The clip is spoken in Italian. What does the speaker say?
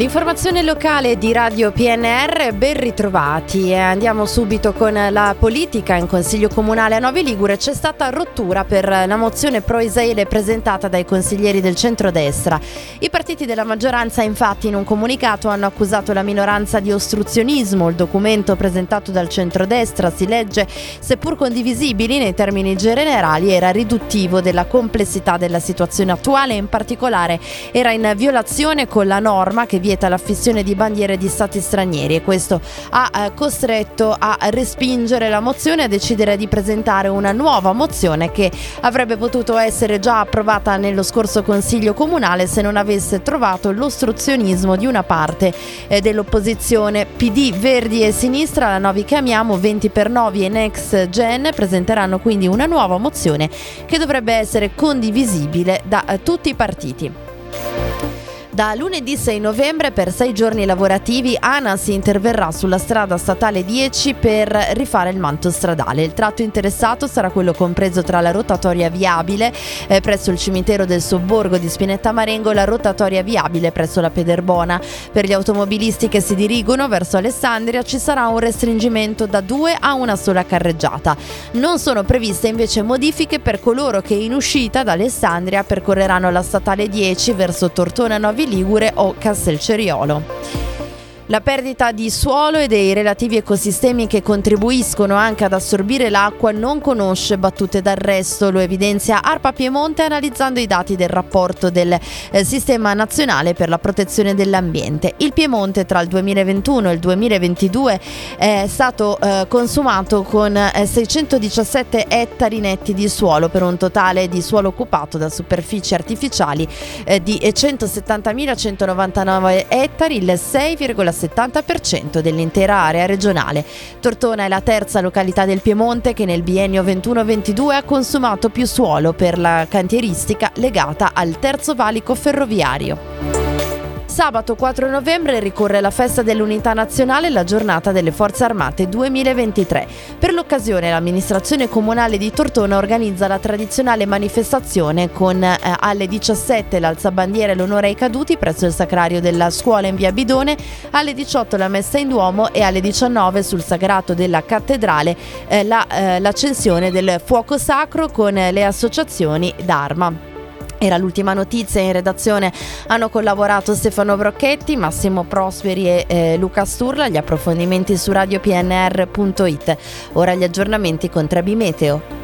L'informazione locale di Radio PNR, ben ritrovati. Andiamo subito con la politica. In Consiglio Comunale a Novi Ligure c'è stata rottura per la mozione pro Israele presentata dai consiglieri del centrodestra. I partiti della maggioranza infatti in un comunicato hanno accusato la minoranza di ostruzionismo. Il documento presentato dal centrodestra si legge, seppur condivisibili nei termini generali, era riduttivo della complessità della situazione attuale e in particolare era in violazione con la norma che viene vieta l'affissione di bandiere di stati stranieri e questo ha eh, costretto a respingere la mozione e a decidere di presentare una nuova mozione che avrebbe potuto essere già approvata nello scorso Consiglio Comunale se non avesse trovato l'ostruzionismo di una parte eh, dell'opposizione PD, Verdi e Sinistra. La Novi Chiamiamo 20 per Novi e Next Gen presenteranno quindi una nuova mozione che dovrebbe essere condivisibile da eh, tutti i partiti. Da lunedì 6 novembre per sei giorni lavorativi ANAS interverrà sulla strada statale 10 per rifare il manto stradale. Il tratto interessato sarà quello compreso tra la rotatoria viabile eh, presso il cimitero del sobborgo di Spinetta Marengo e la rotatoria viabile presso la Pederbona. Per gli automobilisti che si dirigono verso Alessandria ci sarà un restringimento da due a una sola carreggiata. Non sono previste invece modifiche per coloro che in uscita da Alessandria percorreranno la statale 10 verso Tortona Novi Ligure o Castelceriolo. La perdita di suolo e dei relativi ecosistemi che contribuiscono anche ad assorbire l'acqua non conosce battute d'arresto, lo evidenzia ARPA Piemonte analizzando i dati del rapporto del eh, Sistema Nazionale per la Protezione dell'Ambiente. Il Piemonte tra il 2021 e il 2022 è stato eh, consumato con eh, 617 ettari netti di suolo per un totale di suolo occupato da superfici artificiali eh, di 170.199 ettari, il 6,6 70% dell'intera area regionale. Tortona è la terza località del Piemonte che nel biennio 21-22 ha consumato più suolo per la cantieristica legata al terzo valico ferroviario. Sabato 4 novembre ricorre la festa dell'Unità Nazionale e la giornata delle Forze Armate 2023. Per l'occasione l'amministrazione comunale di Tortona organizza la tradizionale manifestazione con eh, alle 17 l'alzabandiera e l'onore ai caduti presso il sacrario della scuola in via Bidone, alle 18 la messa in Duomo e alle 19 sul sagrato della cattedrale eh, la, eh, l'accensione del fuoco sacro con le associazioni d'arma. Era l'ultima notizia, in redazione hanno collaborato Stefano Brocchetti, Massimo Prosperi e eh, Luca Sturla, gli approfondimenti su radiopnr.it. Ora gli aggiornamenti con Trebi Meteo.